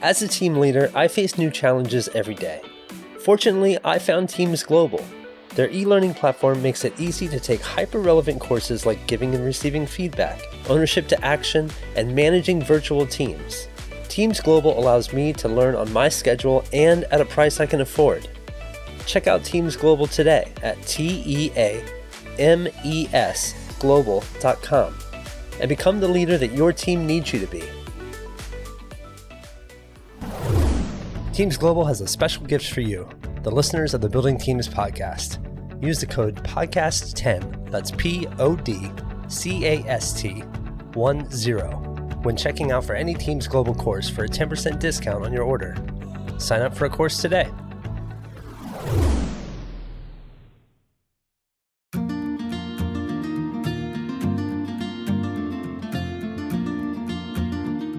As a team leader, I face new challenges every day. Fortunately, I found Teams Global. Their e learning platform makes it easy to take hyper relevant courses like giving and receiving feedback, ownership to action, and managing virtual teams. Teams Global allows me to learn on my schedule and at a price I can afford. Check out Teams Global today at T E A M E S global.com and become the leader that your team needs you to be. Teams Global has a special gift for you, the listeners of the Building Teams podcast. Use the code PODCAST10, that's P O D C A S T 1 0, when checking out for any Teams Global course for a 10% discount on your order. Sign up for a course today.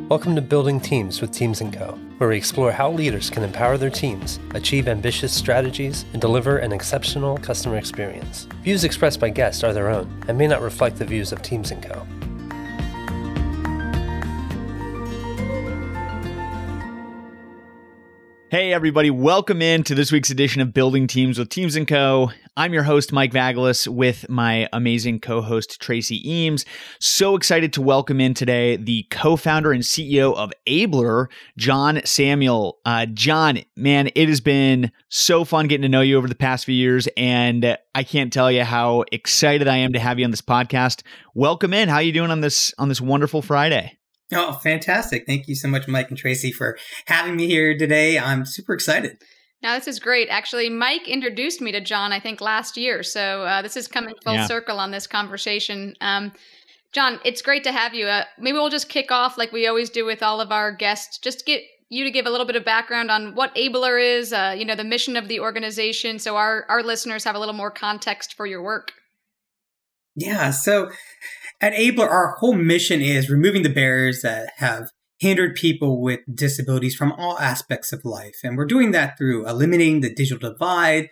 Welcome to Building Teams with Teams & Co, where we explore how leaders can empower their teams, achieve ambitious strategies, and deliver an exceptional customer experience. Views expressed by guests are their own and may not reflect the views of Teams & Co. Hey everybody, welcome in to this week's edition of Building Teams with Teams & Co. I'm your host Mike Vagalis with my amazing co-host Tracy Eames. So excited to welcome in today the co-founder and CEO of Abler, John Samuel. Uh, John, man, it has been so fun getting to know you over the past few years and I can't tell you how excited I am to have you on this podcast. Welcome in. How are you doing on this on this wonderful Friday? Oh, fantastic. Thank you so much, Mike and Tracy, for having me here today. I'm super excited. Now, this is great. Actually, Mike introduced me to John, I think, last year. So uh, this is coming full yeah. circle on this conversation. Um, John, it's great to have you. Uh, maybe we'll just kick off like we always do with all of our guests. Just get you to give a little bit of background on what Abler is, uh, you know, the mission of the organization, so our our listeners have a little more context for your work. Yeah. So at Abler, our whole mission is removing the barriers that have hindered people with disabilities from all aspects of life. And we're doing that through eliminating the digital divide,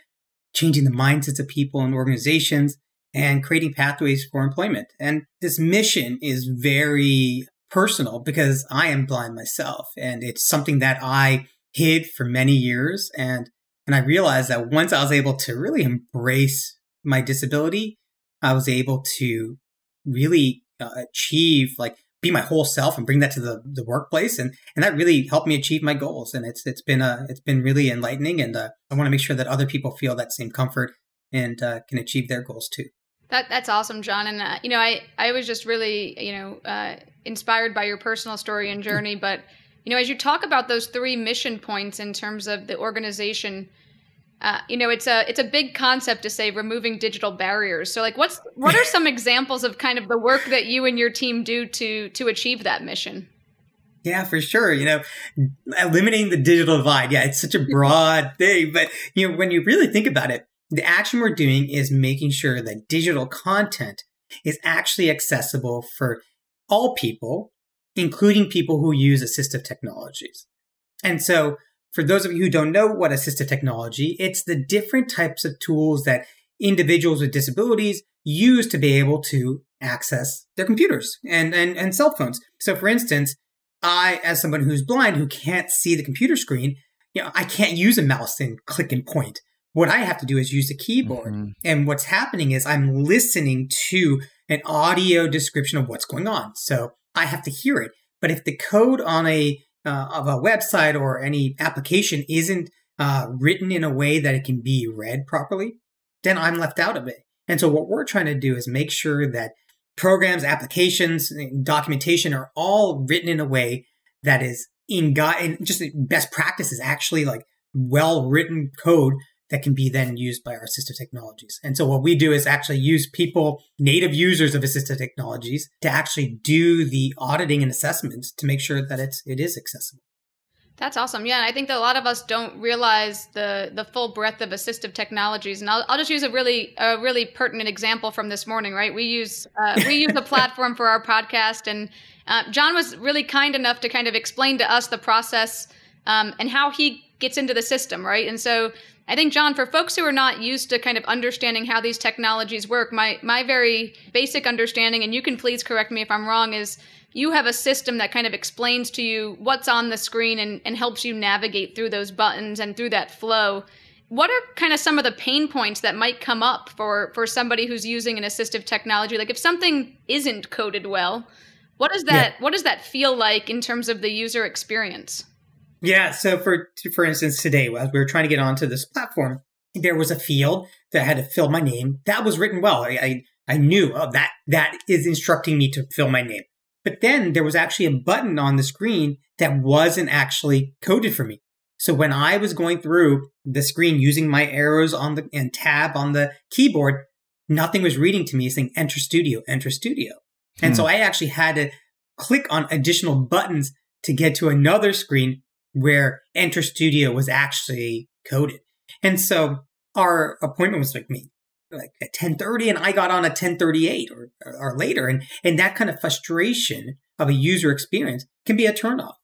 changing the mindsets of people and organizations, and creating pathways for employment. And this mission is very personal because I am blind myself. And it's something that I hid for many years. And, and I realized that once I was able to really embrace my disability, I was able to really uh, achieve like be my whole self and bring that to the, the workplace and and that really helped me achieve my goals and it's it's been uh it's been really enlightening and uh, I want to make sure that other people feel that same comfort and uh, can achieve their goals too. That that's awesome, John. And uh, you know, I I was just really you know uh, inspired by your personal story and journey. But you know, as you talk about those three mission points in terms of the organization, uh, you know, it's a it's a big concept to say removing digital barriers. So, like, what's what are some examples of kind of the work that you and your team do to to achieve that mission? Yeah, for sure. You know, eliminating the digital divide. Yeah, it's such a broad thing, but you know, when you really think about it, the action we're doing is making sure that digital content is actually accessible for all people, including people who use assistive technologies. And so for those of you who don't know what assistive technology, it's the different types of tools that individuals with disabilities use to be able to access their computers and, and, and cell phones. So for instance, I, as someone who's blind, who can't see the computer screen, you know, I can't use a mouse and click and point. What I have to do is use a keyboard. Mm-hmm. And what's happening is I'm listening to an audio description of what's going on. So I have to hear it. But if the code on a uh, of a website or any application isn't uh, written in a way that it can be read properly, then I'm left out of it. And so what we're trying to do is make sure that programs, applications, documentation are all written in a way that is in guide and just best practices, actually like well written code that can be then used by our assistive technologies. And so what we do is actually use people, native users of assistive technologies to actually do the auditing and assessments to make sure that it's, it is accessible. That's awesome. Yeah, and I think that a lot of us don't realize the the full breadth of assistive technologies. And I'll, I'll just use a really a really pertinent example from this morning. Right, we use uh, we use a platform for our podcast, and uh, John was really kind enough to kind of explain to us the process um, and how he gets into the system, right? And so I think John, for folks who are not used to kind of understanding how these technologies work, my my very basic understanding, and you can please correct me if I'm wrong, is you have a system that kind of explains to you what's on the screen and, and helps you navigate through those buttons and through that flow. What are kind of some of the pain points that might come up for for somebody who's using an assistive technology? Like if something isn't coded well, what does that yeah. what does that feel like in terms of the user experience? Yeah. So for for instance, today as we were trying to get onto this platform, there was a field that had to fill my name. That was written well. I I, I knew oh, that that is instructing me to fill my name. But then there was actually a button on the screen that wasn't actually coded for me. So when I was going through the screen using my arrows on the and tab on the keyboard, nothing was reading to me saying enter studio, enter studio. And so hmm. I actually had to click on additional buttons to get to another screen where enter studio was actually coded. And so our appointment was like me like at 1030 and I got on at 1038 or, or later. And, and that kind of frustration of a user experience can be a turnoff.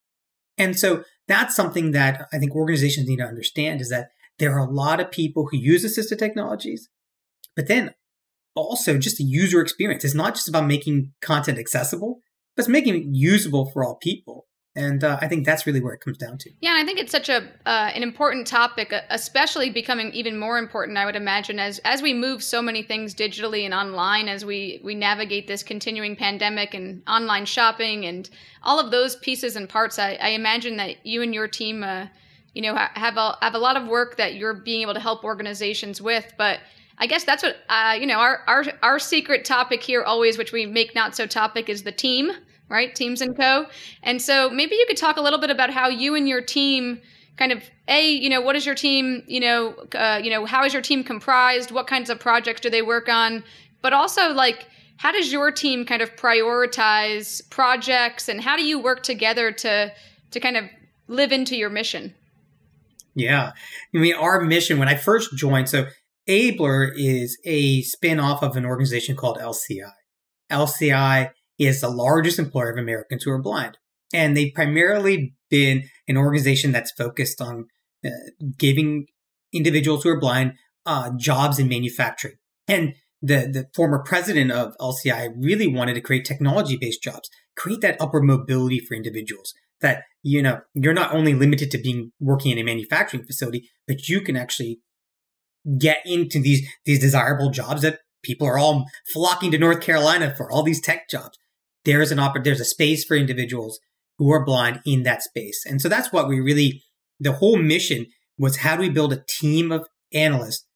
And so that's something that I think organizations need to understand is that there are a lot of people who use assistive technologies, but then also just the user experience. It's not just about making content accessible, but it's making it usable for all people. And uh, I think that's really where it comes down to. Yeah, and I think it's such a uh, an important topic, uh, especially becoming even more important. I would imagine as as we move so many things digitally and online, as we we navigate this continuing pandemic and online shopping and all of those pieces and parts. I, I imagine that you and your team, uh, you know, have a have a lot of work that you're being able to help organizations with, but. I guess that's what uh, you know. Our our our secret topic here, always, which we make not so topic, is the team right? Teams and Co. And so maybe you could talk a little bit about how you and your team kind of a you know what is your team you know uh, you know how is your team comprised? What kinds of projects do they work on? But also like how does your team kind of prioritize projects and how do you work together to to kind of live into your mission? Yeah. I mean our mission when i first joined so abler is a spin-off of an organization called lci lci is the largest employer of Americans who are blind. And they've primarily been an organization that's focused on uh, giving individuals who are blind uh, jobs in manufacturing. And the, the former president of LCI really wanted to create technology based jobs, create that upward mobility for individuals that, you know, you're not only limited to being working in a manufacturing facility, but you can actually get into these, these desirable jobs that people are all flocking to North Carolina for all these tech jobs there's an oppor- there's a space for individuals who are blind in that space. And so that's what we really the whole mission was how do we build a team of analysts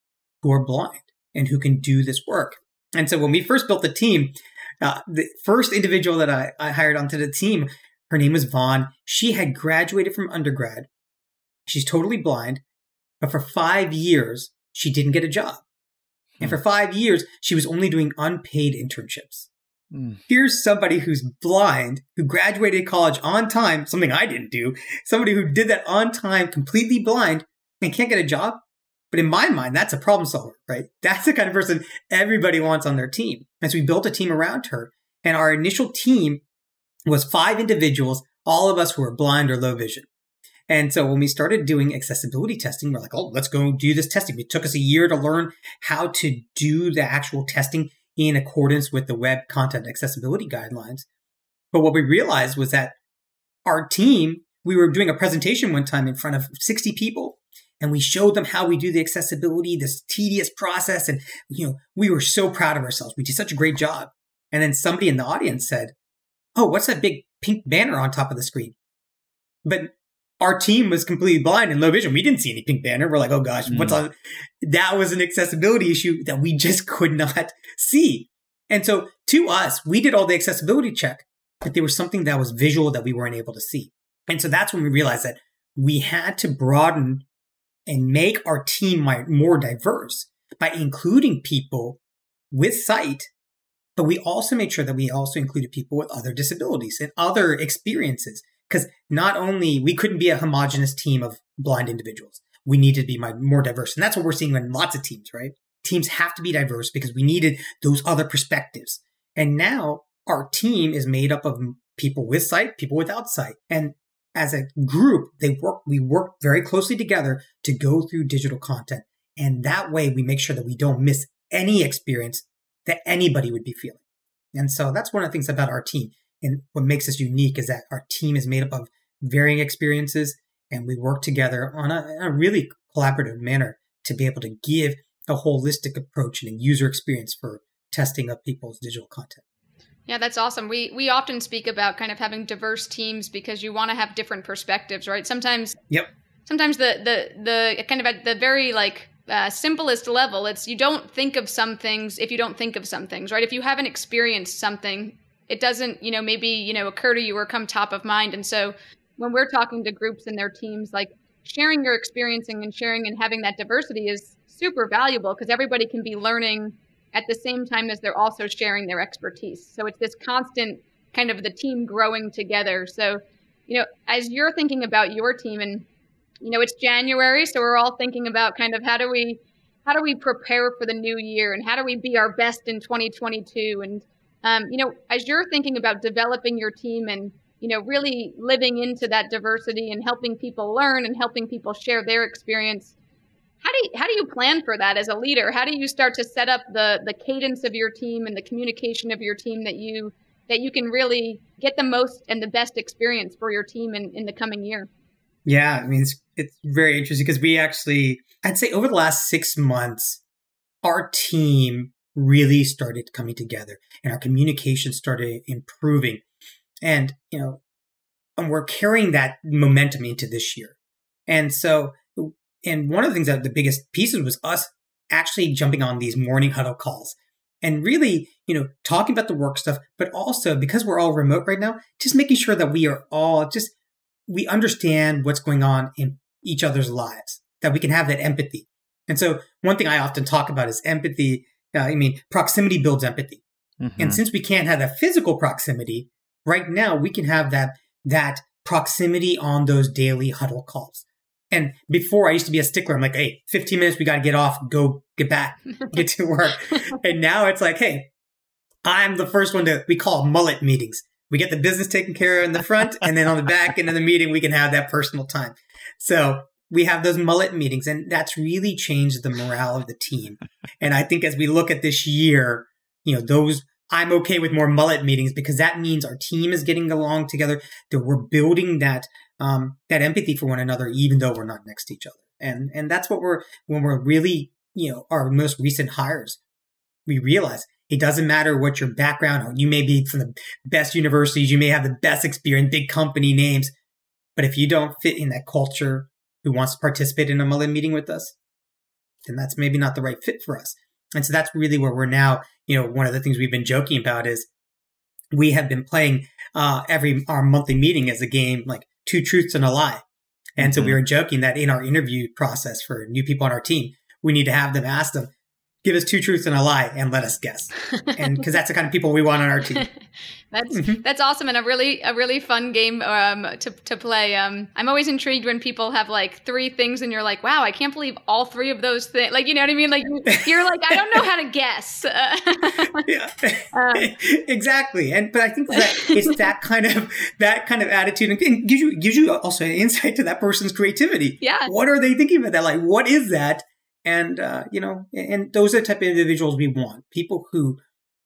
who are blind and who can do this work. And so when we first built the team, uh, the first individual that I, I hired onto the team, her name was Vaughn. She had graduated from undergrad. She's totally blind, but for five years, she didn't get a job. And hmm. for five years, she was only doing unpaid internships. Mm. Here's somebody who's blind, who graduated college on time, something I didn't do, somebody who did that on time, completely blind, and can't get a job. But in my mind, that's a problem solver, right? That's the kind of person everybody wants on their team. And so we built a team around her. And our initial team was five individuals, all of us who were blind or low vision. And so when we started doing accessibility testing, we're like, oh, let's go do this testing. It took us a year to learn how to do the actual testing in accordance with the web content accessibility guidelines. But what we realized was that our team, we were doing a presentation one time in front of 60 people and we showed them how we do the accessibility, this tedious process. And, you know, we were so proud of ourselves. We did such a great job. And then somebody in the audience said, Oh, what's that big pink banner on top of the screen? But our team was completely blind and low vision. We didn't see any pink banner. We're like, oh gosh, mm. what's on? That was an accessibility issue that we just could not see. And so to us, we did all the accessibility check, but there was something that was visual that we weren't able to see. And so that's when we realized that we had to broaden and make our team more diverse by including people with sight, but we also made sure that we also included people with other disabilities and other experiences because not only we couldn't be a homogenous team of blind individuals, we needed to be more diverse. And that's what we're seeing in lots of teams, right? Teams have to be diverse because we needed those other perspectives. And now our team is made up of people with sight, people without sight. And as a group, they work, we work very closely together to go through digital content. And that way we make sure that we don't miss any experience that anybody would be feeling. And so that's one of the things about our team. And what makes us unique is that our team is made up of varying experiences and we work together on a, a really collaborative manner to be able to give a holistic approach and a user experience for testing of people's digital content. Yeah, that's awesome. We we often speak about kind of having diverse teams because you want to have different perspectives, right? Sometimes Yep. Sometimes the the the kind of at the very like uh, simplest level, it's you don't think of some things if you don't think of some things, right? If you haven't experienced something, it doesn't, you know, maybe, you know, occur to you or come top of mind. And so when we're talking to groups and their teams, like sharing your experiencing and sharing and having that diversity is super valuable because everybody can be learning at the same time as they're also sharing their expertise. So it's this constant kind of the team growing together. So, you know, as you're thinking about your team and you know, it's January, so we're all thinking about kind of how do we how do we prepare for the new year and how do we be our best in 2022 and um, you know, as you're thinking about developing your team and you know, really living into that diversity and helping people learn and helping people share their experience, how do you, how do you plan for that as a leader? How do you start to set up the the cadence of your team and the communication of your team that you that you can really get the most and the best experience for your team in, in the coming year? Yeah, I mean it's it's very interesting because we actually I'd say over the last six months, our team really started coming together and our communication started improving. And, you know, and we're carrying that momentum into this year. And so and one of the things that the biggest pieces was us actually jumping on these morning huddle calls and really, you know, talking about the work stuff, but also because we're all remote right now, just making sure that we are all just, we understand what's going on in each other's lives, that we can have that empathy. And so one thing I often talk about is empathy. Uh, I mean, proximity builds empathy. Mm-hmm. And since we can't have that physical proximity, right now we can have that, that proximity on those daily huddle calls. And before I used to be a stickler. I'm like, hey, 15 minutes, we got to get off, go get back, get to work. and now it's like, hey, I'm the first one to, we call mullet meetings. We get the business taken care of in the front, and then on the back end of the meeting, we can have that personal time. So we have those mullet meetings, and that's really changed the morale of the team. And I think as we look at this year, you know, those I'm okay with more mullet meetings because that means our team is getting along together, that we're building that um, that empathy for one another, even though we're not next to each other. And and that's what we're when we're really you know our most recent hires, we realize it doesn't matter what your background. You may be from the best universities, you may have the best experience, big company names, but if you don't fit in that culture, who wants to participate in a mullet meeting with us, then that's maybe not the right fit for us. And so that's really where we're now. You know, one of the things we've been joking about is we have been playing uh, every our monthly meeting as a game like two truths and a lie. And so we mm-hmm. were joking that in our interview process for new people on our team, we need to have them ask them, give us two truths and a lie and let us guess. And because that's the kind of people we want on our team. that's mm-hmm. that's awesome and a really a really fun game um, to to play. Um, I'm always intrigued when people have like three things and you're like, wow, I can't believe all three of those things. Like you know what I mean? Like you're like, I don't know how to guess. yeah, um, exactly. And but I think that it's that kind of that kind of attitude and gives you gives you also an insight to that person's creativity. Yeah. What are they thinking about that? Like, what is that? And uh, you know, and those are the type of individuals we want. People who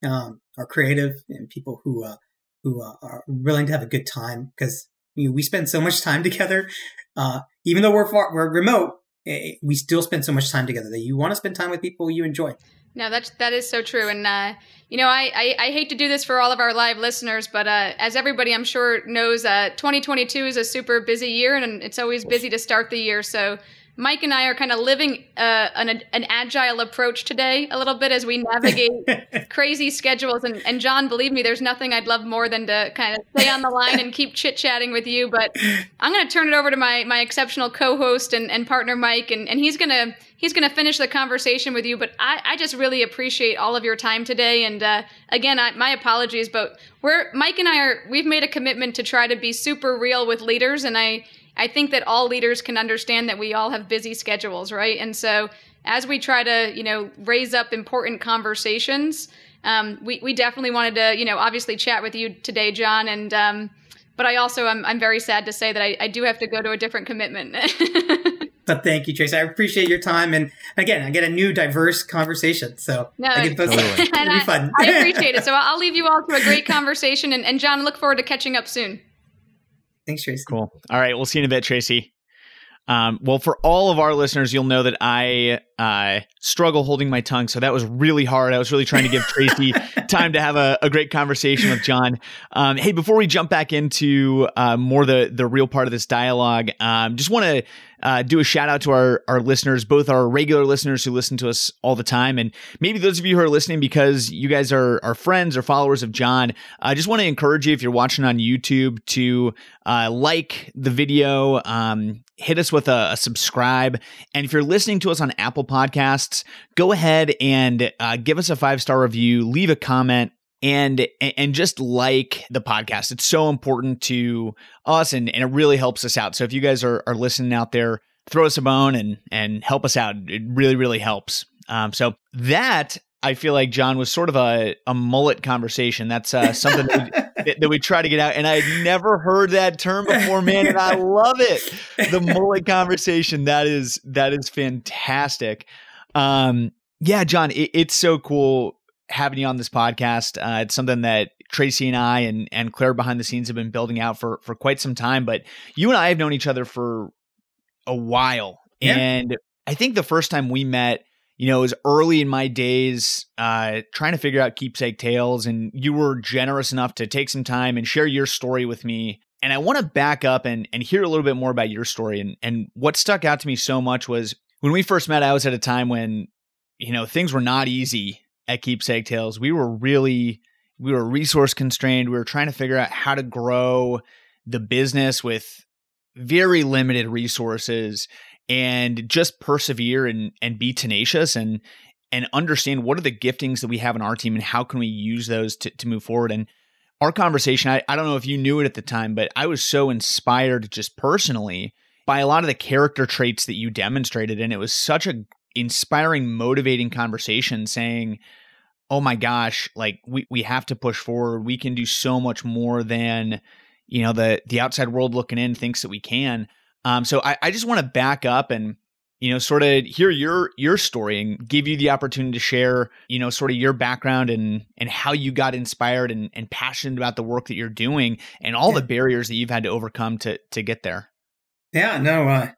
um, are creative and people who uh, who uh, are willing to have a good time because you know, we spend so much time together. Uh, even though we're far, we're remote, eh, we still spend so much time together that you want to spend time with people you enjoy. No, that's that is so true, and uh, you know, I, I, I hate to do this for all of our live listeners, but uh, as everybody I'm sure knows, uh, 2022 is a super busy year, and it's always busy to start the year. So Mike and I are kind of living uh, an, an agile approach today a little bit as we navigate crazy schedules. And, and John, believe me, there's nothing I'd love more than to kind of stay on the line and keep chit chatting with you. But I'm going to turn it over to my, my exceptional co-host and, and partner, Mike, and, and he's going to he's going to finish the conversation with you. But I, I just really appreciate all of your time today. And uh, again, I, my apologies, but we're Mike and I are we've made a commitment to try to be super real with leaders, and I I think that all leaders can understand that we all have busy schedules, right? And so as we try to, you know, raise up important conversations, um, we, we definitely wanted to, you know, obviously chat with you today, John. And, um, but but I also I'm I'm very sad to say that I, I do have to go to a different commitment. but thank you, Tracy. I appreciate your time, and again, I get a new diverse conversation. So no, I get totally. it'll be fun. I, I, appreciate it. So I'll leave you all to a great conversation, and, and John, look forward to catching up soon. Thanks, Tracy. Cool. All right, we'll see you in a bit, Tracy. Um, well, for all of our listeners, you'll know that I uh, struggle holding my tongue. So that was really hard. I was really trying to give Tracy time to have a, a, great conversation with John. Um, hey, before we jump back into uh, more the the real part of this dialogue, um, just want to uh, do a shout out to our our listeners, both our regular listeners who listen to us all the time, and maybe those of you who are listening because you guys are are friends or followers of John. I just want to encourage you if you're watching on YouTube to uh, like the video, um, hit us with a, a, subscribe, and if you're listening to us on Apple Podcasts, go ahead and uh, give us a five star review, leave a comment and and just like the podcast. It's so important to us and, and it really helps us out. So if you guys are, are listening out there throw us a bone and and help us out. It really really helps. Um, so that I feel like John was sort of a, a mullet conversation. That's uh, something that, we, that we try to get out. And I had never heard that term before, man, and I love it. The mullet conversation. That is that is fantastic. Um, yeah, John, it, it's so cool having you on this podcast. Uh, it's something that Tracy and I and and Claire behind the scenes have been building out for for quite some time. But you and I have known each other for a while, yeah. and I think the first time we met, you know, it was early in my days uh, trying to figure out keepsake tales, and you were generous enough to take some time and share your story with me. And I want to back up and and hear a little bit more about your story. And and what stuck out to me so much was when we first met. I was at a time when you know things were not easy at Keepsake Tales, we were really we were resource constrained. We were trying to figure out how to grow the business with very limited resources and just persevere and and be tenacious and and understand what are the giftings that we have in our team and how can we use those to, to move forward and our conversation I, I don't know if you knew it at the time but i was so inspired just personally by a lot of the character traits that you demonstrated and it was such a inspiring, motivating conversation saying, oh my gosh, like we, we have to push forward. We can do so much more than, you know, the, the outside world looking in thinks that we can. Um, so I, I just want to back up and, you know, sort of hear your, your story and give you the opportunity to share, you know, sort of your background and, and how you got inspired and, and passionate about the work that you're doing and all yeah. the barriers that you've had to overcome to, to get there. Yeah, no, uh,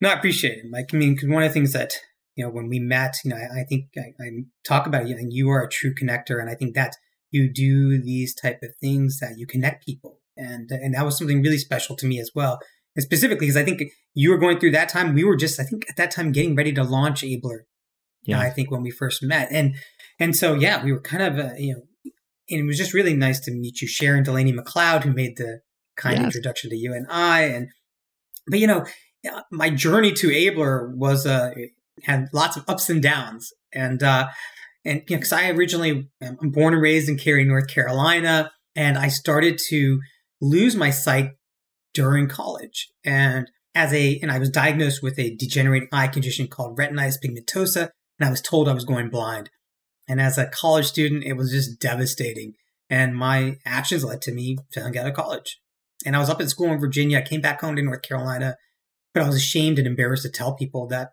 no, I appreciate it. Like, I mean, cause one of the things that you know, when we met, you know, I, I think I, I, talk about it, and you are a true connector, and I think that you do these type of things that you connect people, and and that was something really special to me as well, and specifically because I think you were going through that time. We were just, I think, at that time getting ready to launch Abler. Yeah, I think when we first met, and and so yeah, we were kind of, uh, you know, and it was just really nice to meet you, Sharon Delaney McCloud, who made the kind yes. introduction to you and I, and but you know, my journey to Abler was uh, had lots of ups and downs. And, uh, and, you know, cause I originally, I'm born and raised in Cary, North Carolina, and I started to lose my sight during college. And as a, and I was diagnosed with a degenerating eye condition called retinitis pigmentosa, and I was told I was going blind. And as a college student, it was just devastating. And my actions led to me failing out of college. And I was up at school in Virginia. I came back home to North Carolina, but I was ashamed and embarrassed to tell people that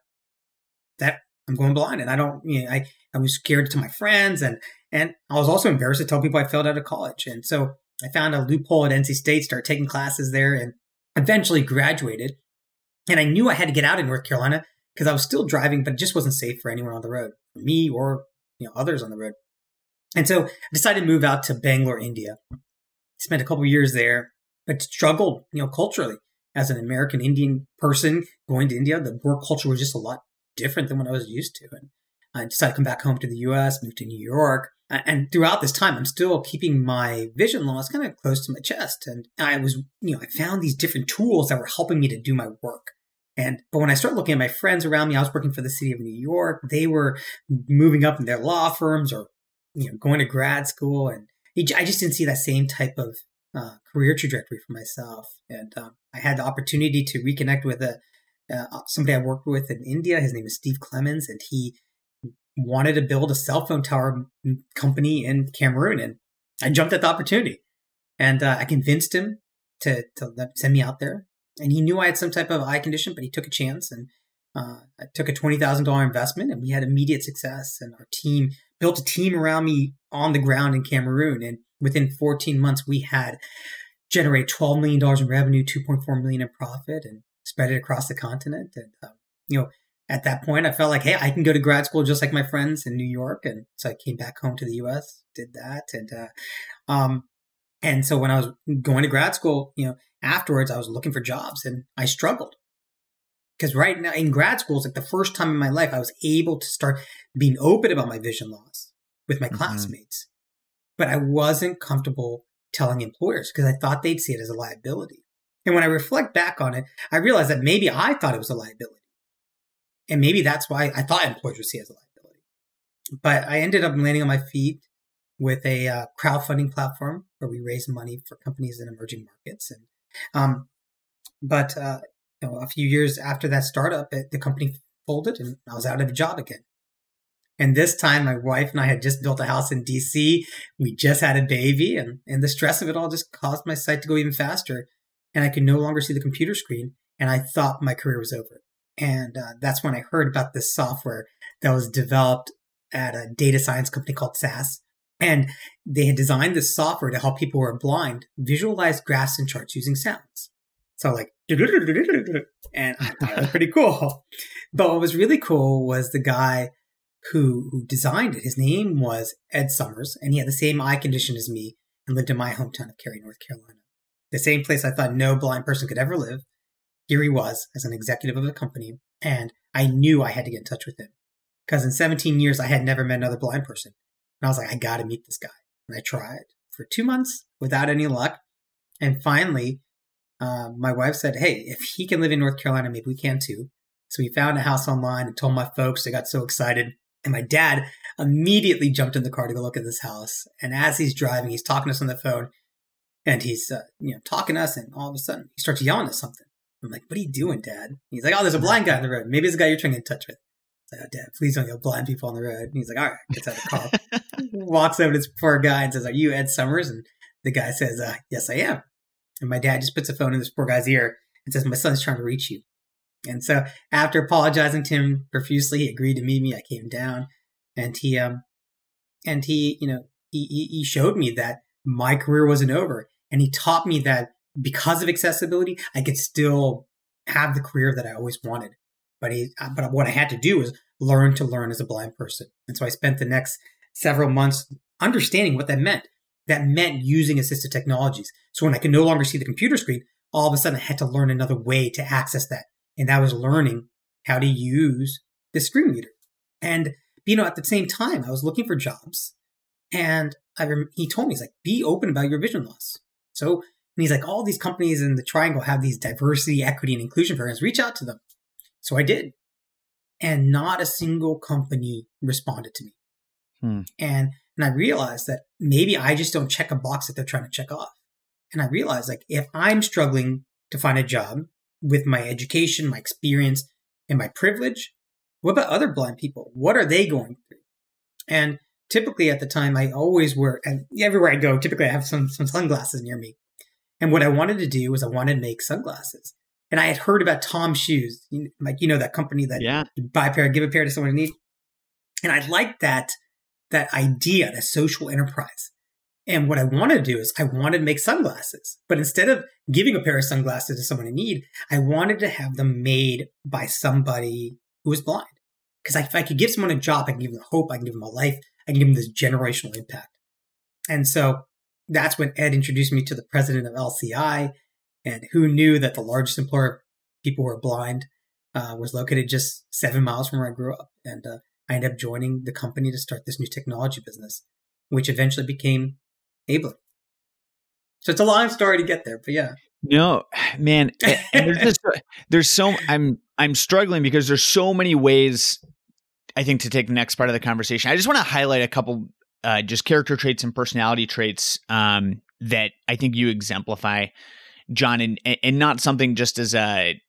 that I'm going blind and I don't, you know, I, I was scared to my friends and, and I was also embarrassed to tell people I failed out of college. And so I found a loophole at NC State, started taking classes there and eventually graduated. And I knew I had to get out of North Carolina because I was still driving, but it just wasn't safe for anyone on the road, me or, you know, others on the road. And so I decided to move out to Bangalore, India. Spent a couple years there, but struggled, you know, culturally as an American Indian person going to India. The work culture was just a lot different than what I was used to. And I decided to come back home to the US, moved to New York. And throughout this time, I'm still keeping my vision loss kind of close to my chest. And I was, you know, I found these different tools that were helping me to do my work. And, but when I started looking at my friends around me, I was working for the city of New York. They were moving up in their law firms or, you know, going to grad school. And I just didn't see that same type of uh, career trajectory for myself. And um, I had the opportunity to reconnect with a, uh, somebody I worked with in India. His name is Steve Clemens, and he wanted to build a cell phone tower company in Cameroon. And I jumped at the opportunity, and uh, I convinced him to, to send me out there. And he knew I had some type of eye condition, but he took a chance and uh, I took a $20,000 investment and we had immediate success. And our team built a team around me on the ground in Cameroon. And within 14 months, we had generated $12 million in revenue, 2.4 million in profit and spread it across the continent. And, uh, you know, at that point, I felt like, hey, I can go to grad school just like my friends in New York. And so I came back home to the US, did that. And, uh, um, and so when I was going to grad school, you know, afterwards, I was looking for jobs and I struggled. Because right now in grad school, it's like the first time in my life I was able to start being open about my vision loss with my mm-hmm. classmates. But I wasn't comfortable telling employers because I thought they'd see it as a liability. And when I reflect back on it, I realized that maybe I thought it was a liability. And maybe that's why I thought employers would see it as a liability. But I ended up landing on my feet with a uh, crowdfunding platform where we raise money for companies in emerging markets. And um, but uh, you know, a few years after that startup, it, the company folded, and I was out of a job again. And this time, my wife and I had just built a house in DC. We just had a baby, and, and the stress of it all just caused my sight to go even faster. And I could no longer see the computer screen, and I thought my career was over. And uh, that's when I heard about this software that was developed at a data science company called SAS. And they had designed this software to help people who are blind visualize graphs and charts using sounds. So like, and I thought it was pretty cool. But what was really cool was the guy who, who designed it. His name was Ed Summers, and he had the same eye condition as me and lived in my hometown of Cary, North Carolina. The same place I thought no blind person could ever live. Here he was as an executive of the company, and I knew I had to get in touch with him. Because in 17 years, I had never met another blind person. And I was like, I got to meet this guy. And I tried for two months without any luck. And finally, uh, my wife said, Hey, if he can live in North Carolina, maybe we can too. So we found a house online and told my folks. They got so excited. And my dad immediately jumped in the car to go look at this house. And as he's driving, he's talking to us on the phone and he's, uh, you know, talking to us. And all of a sudden, he starts yelling at something. I'm like, What are you doing, dad? he's like, Oh, there's a blind guy on the road. Maybe it's a guy you're trying to get in touch with. Like, oh, Dad, please don't yell blind people on the road. And he's like, all right, gets out of the car, walks over to this poor guy and says, are you Ed Summers? And the guy says, uh, yes, I am. And my dad just puts a phone in this poor guy's ear and says, my son's trying to reach you. And so after apologizing to him profusely, he agreed to meet me. I came down and he, um, and he, you know, he, he showed me that my career wasn't over. And he taught me that because of accessibility, I could still have the career that I always wanted. But he, uh, but what I had to do was learn to learn as a blind person. And so I spent the next several months understanding what that meant. That meant using assistive technologies. So when I could no longer see the computer screen, all of a sudden I had to learn another way to access that. And that was learning how to use the screen reader. And, you know, at the same time, I was looking for jobs. And I he told me, he's like, be open about your vision loss. So, and he's like, all these companies in the triangle have these diversity, equity, and inclusion programs. Reach out to them. So I did. And not a single company responded to me. Hmm. And and I realized that maybe I just don't check a box that they're trying to check off. And I realized like if I'm struggling to find a job with my education, my experience, and my privilege, what about other blind people? What are they going through? And typically at the time I always wear and everywhere I go, typically I have some some sunglasses near me. And what I wanted to do was I wanted to make sunglasses. And I had heard about TOMS Shoes, like you know that company that yeah. buy a pair, give a pair to someone in need. And I liked that that idea, that social enterprise. And what I wanted to do is I wanted to make sunglasses, but instead of giving a pair of sunglasses to someone in need, I wanted to have them made by somebody who was blind. Because if I could give someone a job, I can give them hope, I can give them a life, I can give them this generational impact. And so that's when Ed introduced me to the president of LCI and who knew that the largest employer of people who are blind uh, was located just seven miles from where I grew up. And uh, I ended up joining the company to start this new technology business, which eventually became Abler. So it's a long story to get there, but yeah. No, man, there's just there's so I'm I'm struggling because there's so many ways I think to take the next part of the conversation. I just want to highlight a couple uh, just character traits and personality traits um, that I think you exemplify John, and and not something just as a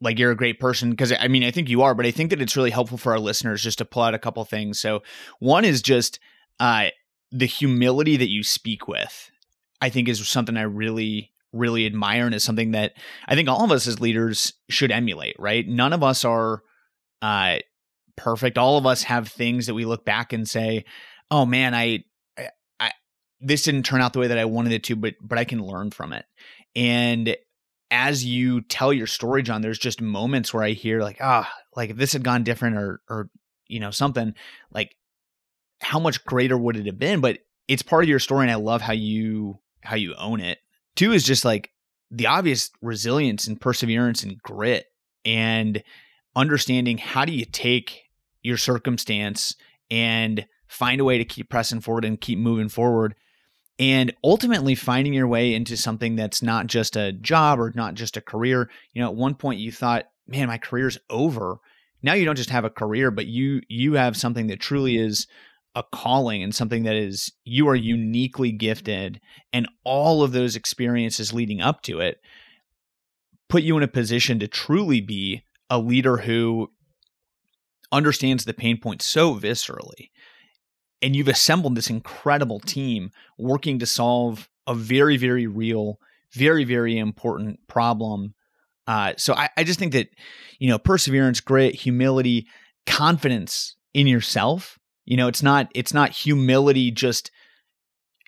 like you're a great person because I mean I think you are, but I think that it's really helpful for our listeners just to pull out a couple things. So one is just uh, the humility that you speak with. I think is something I really really admire and is something that I think all of us as leaders should emulate, right? None of us are uh, perfect. All of us have things that we look back and say, "Oh man, I, I, I this didn't turn out the way that I wanted it to, but but I can learn from it." And as you tell your story, John, there's just moments where I hear like, ah, like if this had gone different or or you know something like how much greater would it have been? But it's part of your story, and I love how you how you own it. Two is just like the obvious resilience and perseverance and grit and understanding how do you take your circumstance and find a way to keep pressing forward and keep moving forward. And ultimately finding your way into something that's not just a job or not just a career. You know at one point you thought man my career's over. Now you don't just have a career but you you have something that truly is a calling and something that is you are uniquely gifted and all of those experiences leading up to it put you in a position to truly be a leader who understands the pain point so viscerally and you've assembled this incredible team working to solve a very very real very very important problem. Uh, so I, I just think that you know perseverance grit humility confidence in yourself you know, it's not it's not humility just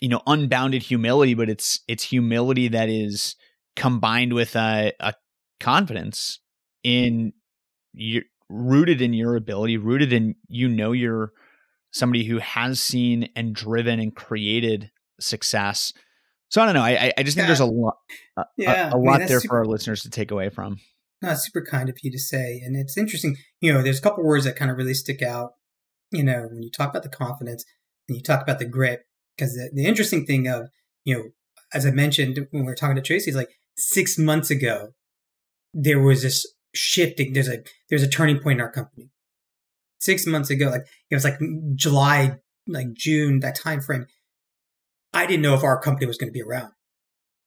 you know unbounded humility, but it's it's humility that is combined with a, a confidence in your rooted in your ability, rooted in you know you're somebody who has seen and driven and created success. So I don't know. I I just think yeah. there's a lot a, yeah. a, a lot mean, there super, for our listeners to take away from. No, super kind of you to say, and it's interesting. You know, there's a couple words that kind of really stick out you know, when you talk about the confidence and you talk about the grit, because the, the interesting thing of, you know, as I mentioned when we were talking to Tracy, is like six months ago, there was this shifting. There's a there's a turning point in our company. Six months ago, like it was like July, like June, that time frame. I didn't know if our company was going to be around.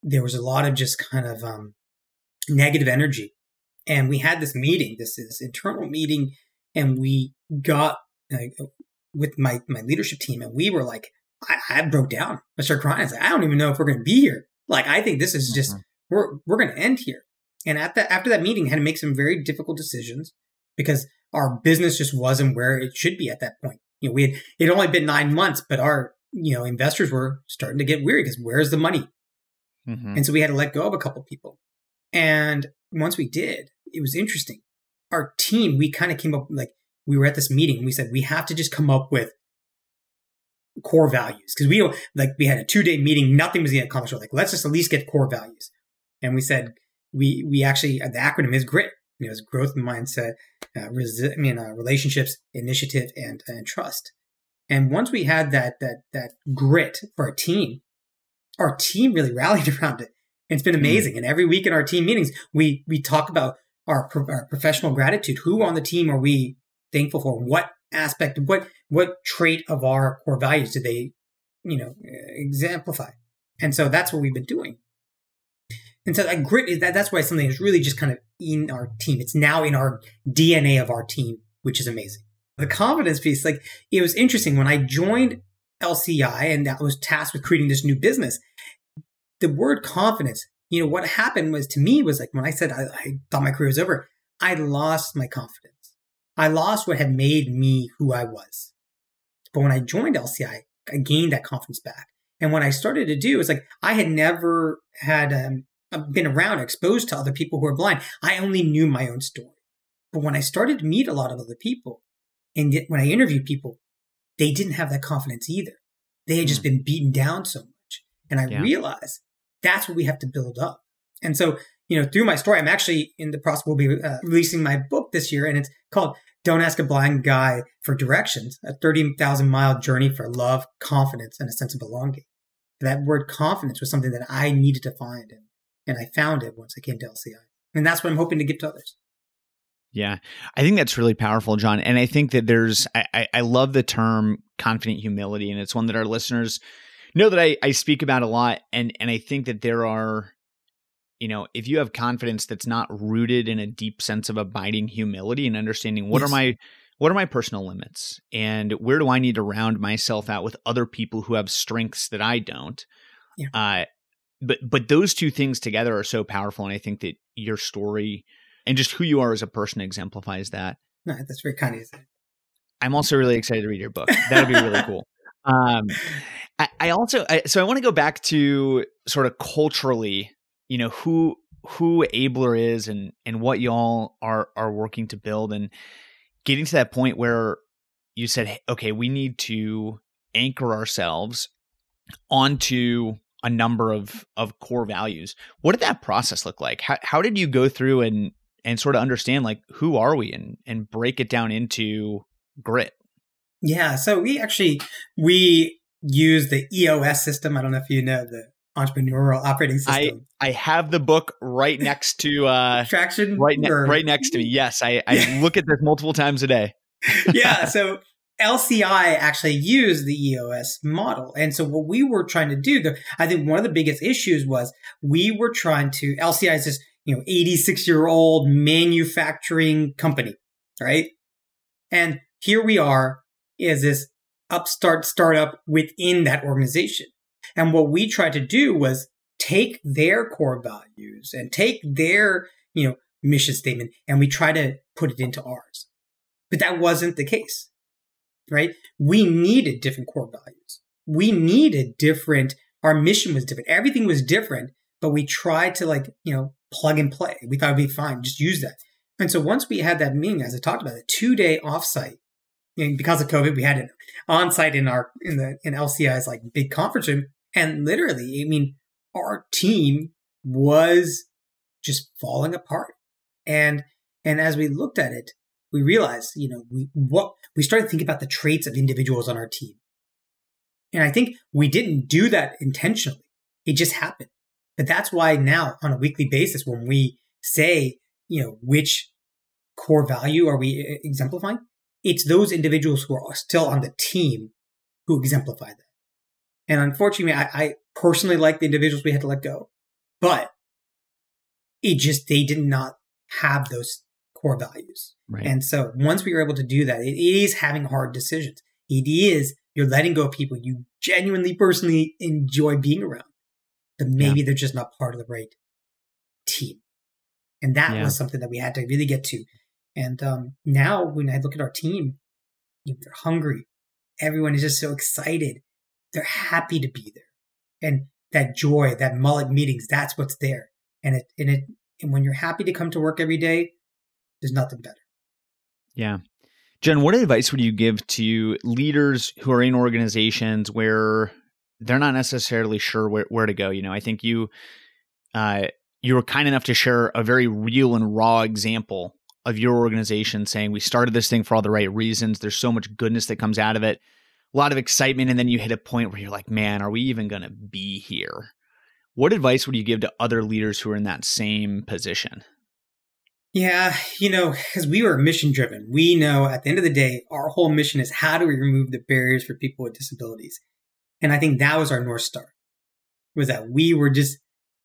There was a lot of just kind of um, negative energy, and we had this meeting, this is internal meeting, and we got like, with my my leadership team, and we were like, I, I broke down. I started crying. I was like, I don't even know if we're going to be here. Like, I think this is just mm-hmm. we're we're going to end here. And at that after that meeting, I had to make some very difficult decisions because our business just wasn't where it should be at that point. You know, we had it only been nine months, but our you know investors were starting to get weary because where's the money? Mm-hmm. And so we had to let go of a couple people. And once we did, it was interesting. Our team, we kind of came up like we were at this meeting and we said we have to just come up with core values because we don't like we had a two day meeting nothing was getting accomplished we're like let's just at least get core values and we said we we actually the acronym is grit you know it's growth mindset uh, resi- I mean uh, relationships initiative and and trust and once we had that that that grit for our team our team really rallied around it and it's been mm-hmm. amazing mm-hmm. and every week in our team meetings we we talk about our, our professional gratitude who on the team are we thankful for? What aspect, what what trait of our core values do they, you know, exemplify? And so that's what we've been doing. And so that grit is that that's why something is really just kind of in our team. It's now in our DNA of our team, which is amazing. The confidence piece, like it was interesting when I joined LCI and I was tasked with creating this new business. The word confidence, you know, what happened was to me was like when I said I, I thought my career was over, I lost my confidence. I lost what had made me who I was. But when I joined LCI, I gained that confidence back. And what I started to do is like, I had never had um, been around, exposed to other people who are blind. I only knew my own story. But when I started to meet a lot of other people, and when I interviewed people, they didn't have that confidence either. They had just hmm. been beaten down so much. And I yeah. realized that's what we have to build up. And so, you know, through my story, I'm actually in the process, we'll be uh, releasing my book this year, and it's called don't Ask a Blind Guy for Directions, a 30,000 mile journey for love, confidence, and a sense of belonging. That word confidence was something that I needed to find, and, and I found it once I came to LCI. And that's what I'm hoping to give to others. Yeah, I think that's really powerful, John. And I think that there's, I, I love the term confident humility, and it's one that our listeners know that I, I speak about a lot. And, and I think that there are you know, if you have confidence that's not rooted in a deep sense of abiding humility and understanding what yes. are my what are my personal limits and where do I need to round myself out with other people who have strengths that I don't? Yeah. Uh, but but those two things together are so powerful and i think that your story and just who you are as a person exemplifies that. No, that's very kind of you i'm also really excited to read your book. That'll be really cool. Um i, I also I, so i want to go back to sort of culturally you know who who abler is and and what y'all are are working to build and getting to that point where you said okay we need to anchor ourselves onto a number of of core values. What did that process look like? How how did you go through and and sort of understand like who are we and and break it down into grit? Yeah, so we actually we use the EOS system. I don't know if you know the entrepreneurial operating system. I, I have the book right next to uh traction right ne- right next to me. Yes, I, I look at this multiple times a day. yeah, so LCI actually used the EOS model. And so what we were trying to do, the, I think one of the biggest issues was we were trying to, LCI is this, you know, 86 year old manufacturing company, right? And here we are is this upstart startup within that organization. And what we tried to do was take their core values and take their, you know, mission statement and we try to put it into ours. But that wasn't the case right? We needed different core values. We needed different, our mission was different. Everything was different, but we tried to like, you know, plug and play. We thought it'd be fine, just use that. And so once we had that meeting, as I talked about, a two day offsite, and because of COVID, we had it on site in our, in the, in LCI's like big conference room. And literally, I mean, our team was just falling apart. And, and as we looked at it, we realized, you know, we what we started thinking about the traits of individuals on our team. And I think we didn't do that intentionally. It just happened. But that's why now on a weekly basis, when we say, you know, which core value are we uh, exemplifying, it's those individuals who are still on the team who exemplify that. And unfortunately, I, I personally like the individuals we had to let go, but it just, they did not have those core values. Right. And so once we were able to do that, it is having hard decisions. It is you're letting go of people you genuinely personally enjoy being around, but maybe yeah. they're just not part of the right team. And that yeah. was something that we had to really get to. And um, now when I look at our team, they're hungry. Everyone is just so excited. They're happy to be there. And that joy, that mullet meetings, that's what's there. And it, and it, and when you're happy to come to work every day, there's nothing better. Yeah. Jen, what advice would you give to leaders who are in organizations where they're not necessarily sure where, where to go? You know, I think you uh, you were kind enough to share a very real and raw example of your organization saying we started this thing for all the right reasons. There's so much goodness that comes out of it, a lot of excitement, and then you hit a point where you're like, man, are we even going to be here? What advice would you give to other leaders who are in that same position? Yeah, you know, because we were mission driven. We know at the end of the day, our whole mission is how do we remove the barriers for people with disabilities? And I think that was our North Star was that we were just,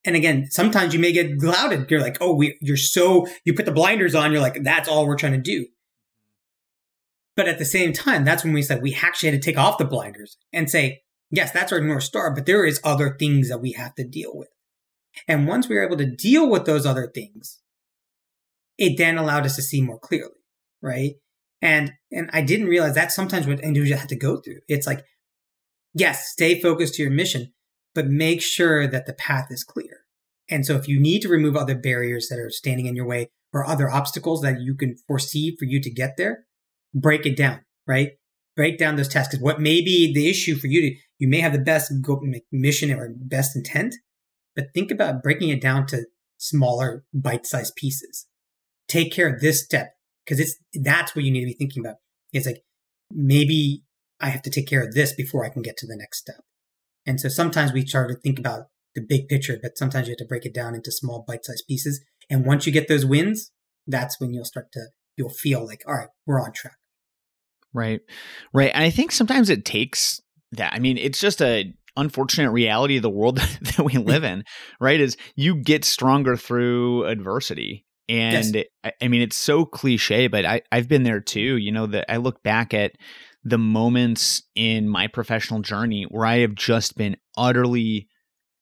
and again, sometimes you may get clouded. You're like, oh, we, you're so, you put the blinders on, you're like, that's all we're trying to do. But at the same time, that's when we said we actually had to take off the blinders and say, yes, that's our North Star, but there is other things that we have to deal with. And once we were able to deal with those other things, it then allowed us to see more clearly, right? And and I didn't realize that sometimes what individuals had to go through. It's like, yes, stay focused to your mission, but make sure that the path is clear. And so if you need to remove other barriers that are standing in your way or other obstacles that you can foresee for you to get there, break it down, right? Break down those tasks. What may be the issue for you to, you may have the best mission or best intent, but think about breaking it down to smaller bite-sized pieces take care of this step because it's that's what you need to be thinking about. It's like maybe I have to take care of this before I can get to the next step. And so sometimes we try to think about the big picture, but sometimes you have to break it down into small bite-sized pieces. And once you get those wins, that's when you'll start to you'll feel like, all right, we're on track. Right. Right. And I think sometimes it takes that. I mean, it's just a unfortunate reality of the world that we live in, right? Is you get stronger through adversity. And yes. I, I mean, it's so cliche, but I, I've been there too. You know, that I look back at the moments in my professional journey where I have just been utterly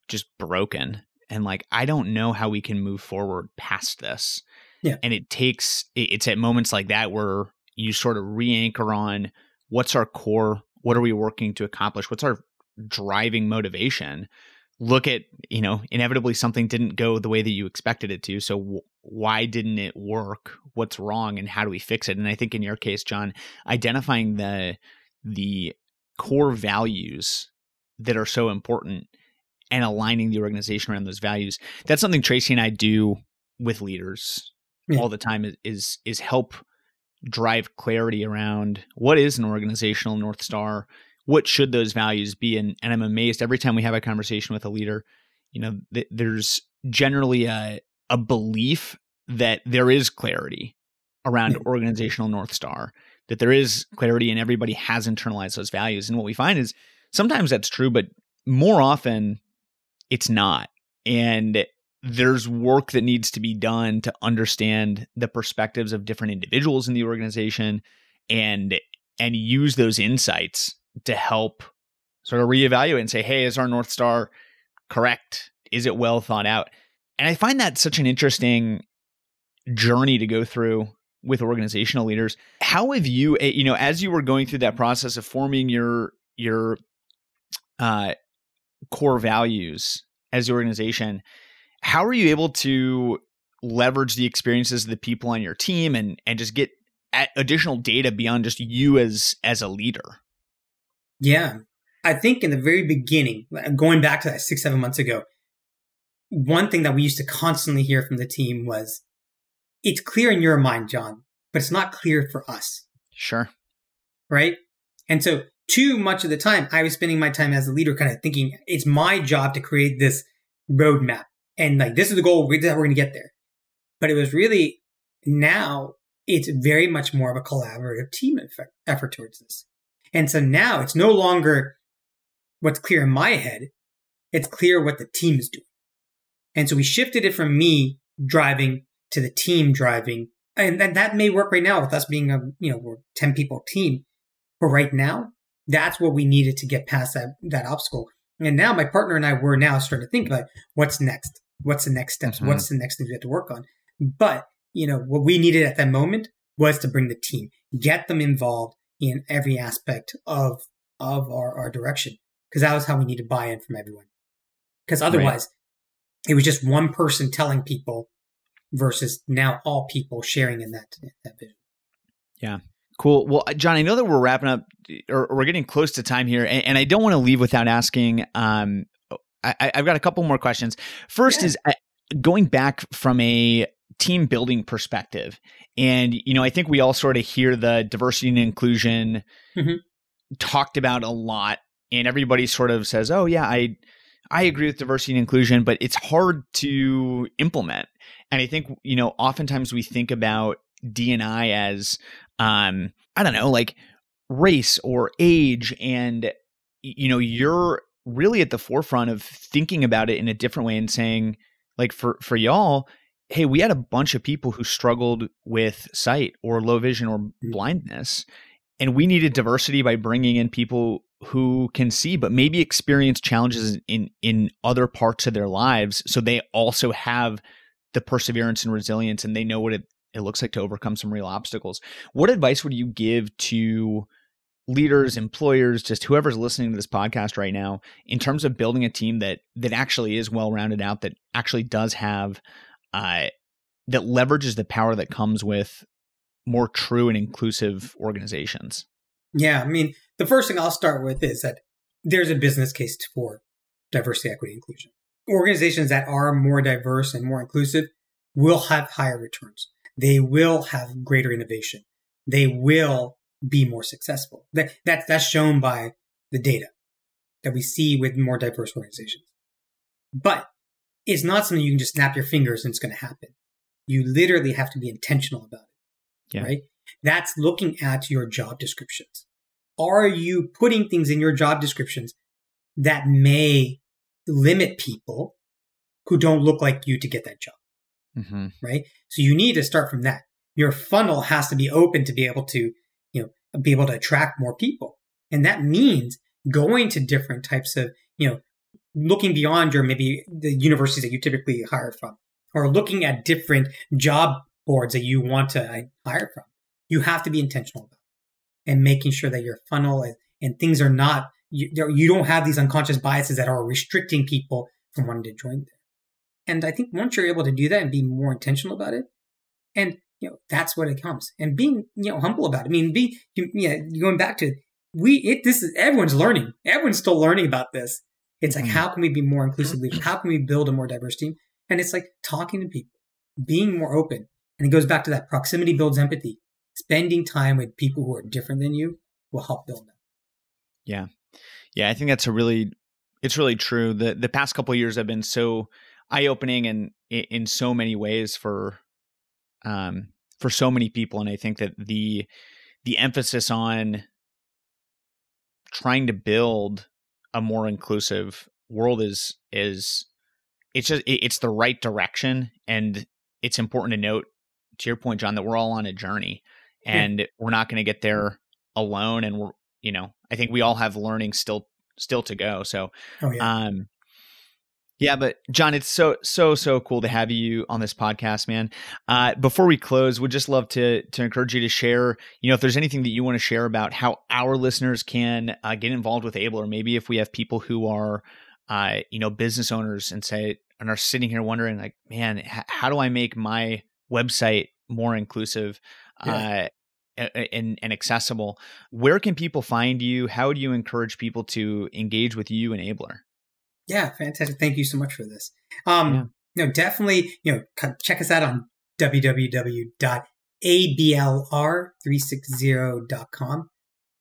just broken and like I don't know how we can move forward past this. Yeah. And it takes it's at moments like that where you sort of re-anchor on what's our core, what are we working to accomplish, what's our driving motivation. Look at, you know, inevitably something didn't go the way that you expected it to. So why didn't it work? What's wrong and how do we fix it? And I think in your case, John, identifying the the core values that are so important and aligning the organization around those values. That's something Tracy and I do with leaders yeah. all the time is, is is help drive clarity around what is an organizational north star, what should those values be, and and I'm amazed every time we have a conversation with a leader, you know, th- there's generally a a belief that there is clarity around organizational north star, that there is clarity and everybody has internalized those values, and what we find is sometimes that's true, but more often it's not. And there's work that needs to be done to understand the perspectives of different individuals in the organization and and use those insights to help sort of reevaluate and say, hey, is our North Star correct? Is it well thought out? And I find that such an interesting journey to go through with organizational leaders. How have you, eh, you know, as you were going through that process of forming your your uh, core values as the organization, how are you able to leverage the experiences of the people on your team and and just get additional data beyond just you as as a leader? Yeah. I think in the very beginning, going back to that six, seven months ago, one thing that we used to constantly hear from the team was, it's clear in your mind, John, but it's not clear for us. Sure. Right. And so too much of the time, I was spending my time as a leader kind of thinking it's my job to create this roadmap. And like, this is the goal. We're, we're going to get there. But it was really now it's very much more of a collaborative team effort, effort towards this. And so now it's no longer what's clear in my head. It's clear what the team is doing. And so we shifted it from me driving to the team driving. And that, that may work right now with us being a, you know, we're 10 people team. But right now, that's what we needed to get past that that obstacle. And now my partner and I were now starting to think about what's next. What's the next steps? Mm-hmm. What's the next thing we have to work on? But you know what we needed at that moment was to bring the team, get them involved in every aspect of of our, our direction, because that was how we needed to buy-in from everyone. Because otherwise. It was just one person telling people versus now all people sharing in that that vision. Yeah, Cool. Well, John, I know that we're wrapping up, or, we're getting close to time here, and, and I don't want to leave without asking. Um, I, have got a couple more questions. First yeah. is uh, going back from a team building perspective, and you know, I think we all sort of hear the diversity and inclusion mm-hmm. talked about a lot, and everybody sort of says, "Oh, yeah, I." I agree with diversity and inclusion, but it's hard to implement. And I think, you know, oftentimes we think about D&I as um I don't know, like race or age and you know, you're really at the forefront of thinking about it in a different way and saying like for for y'all, hey, we had a bunch of people who struggled with sight or low vision or mm-hmm. blindness and we needed diversity by bringing in people who can see but maybe experience challenges in in other parts of their lives so they also have the perseverance and resilience and they know what it it looks like to overcome some real obstacles. What advice would you give to leaders, employers, just whoever's listening to this podcast right now in terms of building a team that that actually is well rounded out, that actually does have uh, that leverages the power that comes with more true and inclusive organizations? Yeah, I mean, the first thing I'll start with is that there's a business case for diversity, equity, inclusion. Organizations that are more diverse and more inclusive will have higher returns they will have greater innovation. They will be more successful. That, that, that's shown by the data that we see with more diverse organizations. But it's not something you can just snap your fingers and it's going to happen. You literally have to be intentional about it. Yeah. Right? That's looking at your job descriptions. Are you putting things in your job descriptions that may limit people who don't look like you to get that job? mm-hmm. right? So you need to start from that. Your funnel has to be open to be able to, you know, be able to attract more people. And that means going to different types of, you know, looking beyond your maybe the universities that you typically hire from, or looking at different job boards that you want to hire from. You have to be intentional and making sure that your funnel and, and things are not you, you don't have these unconscious biases that are restricting people from wanting to join there. And I think once you're able to do that and be more intentional about it, and you know that's what it comes, and being you know humble about it. I mean, be you, yeah, going back to we it this is everyone's learning, everyone's still learning about this. It's like mm-hmm. how can we be more inclusive leaders? How can we build a more diverse team? And it's like talking to people, being more open, and it goes back to that proximity builds empathy. Spending time with people who are different than you will help build that. Yeah, yeah, I think that's a really it's really true. The the past couple years have been so eye opening and in so many ways for um for so many people and I think that the the emphasis on trying to build a more inclusive world is is it's just it's the right direction and it's important to note to your point john that we're all on a journey and yeah. we're not going to get there alone and we're you know i think we all have learning still still to go so oh, yeah. um yeah, but John, it's so so so cool to have you on this podcast, man. Uh, before we close, we'd just love to to encourage you to share. You know, if there's anything that you want to share about how our listeners can uh, get involved with Able, or maybe if we have people who are, uh, you know, business owners and say and are sitting here wondering, like, man, h- how do I make my website more inclusive? Yeah. Uh, and, and accessible. Where can people find you? How do you encourage people to engage with you Enabler? Yeah, fantastic. Thank you so much for this. Um, yeah. You know, definitely, you know, check us out on www.ablr360.com.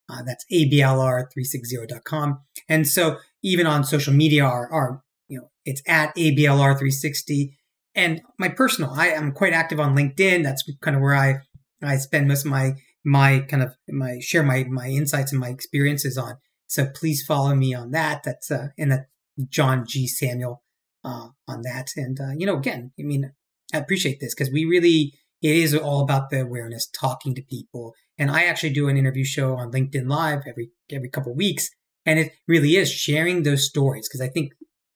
Uh, that's ablr360.com. And so even on social media, our, our you know, it's at ablr360. And my personal, I am quite active on LinkedIn. That's kind of where I, I spend most of my, my kind of my share my, my insights and my experiences on. So please follow me on that. That's, uh, and that John G. Samuel uh, on that. And, uh, you know, again, I mean, I appreciate this because we really, it is all about the awareness, talking to people. And I actually do an interview show on LinkedIn Live every every couple weeks, and it really is sharing those stories because I think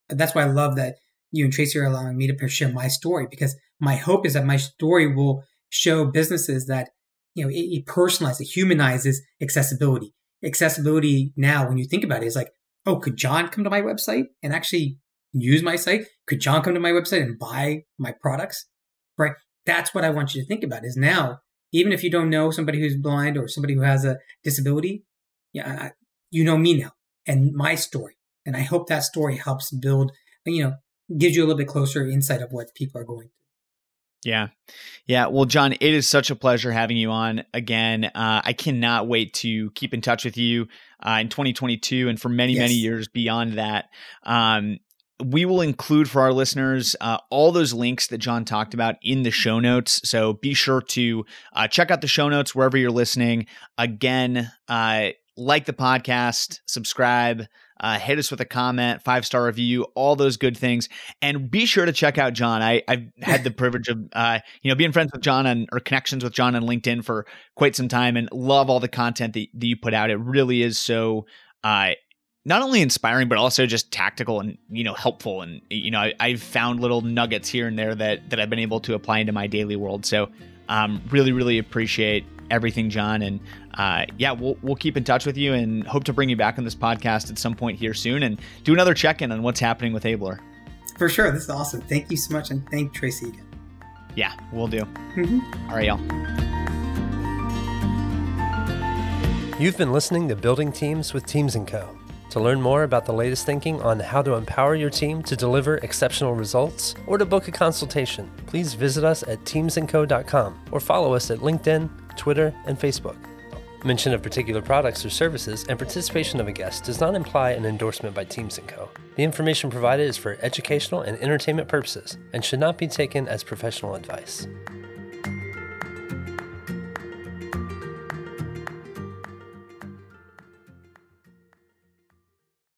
that's why I love that you and Tracy are allowing me to share my story because my hope is that my story will show businesses that you know it, it personalizes, it humanizes accessibility. Accessibility now, when you think about it, is like oh, could John come to my website and actually use my site? Could John come to my website and buy my products? Right. That's what I want you to think about is now, even if you don't know somebody who's blind or somebody who has a disability, yeah, you know me now and my story. And I hope that story helps build, you know, gives you a little bit closer insight of what people are going. Yeah. Yeah. Well, John, it is such a pleasure having you on again. Uh, I cannot wait to keep in touch with you uh, in 2022 and for many, yes. many years beyond that. Um, we will include for our listeners uh, all those links that John talked about in the show notes. So be sure to uh, check out the show notes wherever you're listening. Again, uh, like the podcast, subscribe, uh, hit us with a comment, five star review, all those good things, and be sure to check out John. I, I've had the privilege of uh, you know being friends with John and or connections with John on LinkedIn for quite some time, and love all the content that, that you put out. It really is so. Uh, not only inspiring but also just tactical and you know helpful and you know I, have found little nuggets here and there that that I've been able to apply into my daily world. So um, really really appreciate everything, John. And uh, yeah, we'll we'll keep in touch with you and hope to bring you back on this podcast at some point here soon and do another check in on what's happening with Ablr. For sure, this is awesome. Thank you so much, and thank Tracy again. Yeah, we'll do. Mm-hmm. All right, y'all. You've been listening to Building Teams with Teams & Co. To learn more about the latest thinking on how to empower your team to deliver exceptional results or to book a consultation, please visit us at teamsandco.com or follow us at LinkedIn, Twitter, and Facebook. Mention of particular products or services and participation of a guest does not imply an endorsement by Teams & Co. The information provided is for educational and entertainment purposes and should not be taken as professional advice.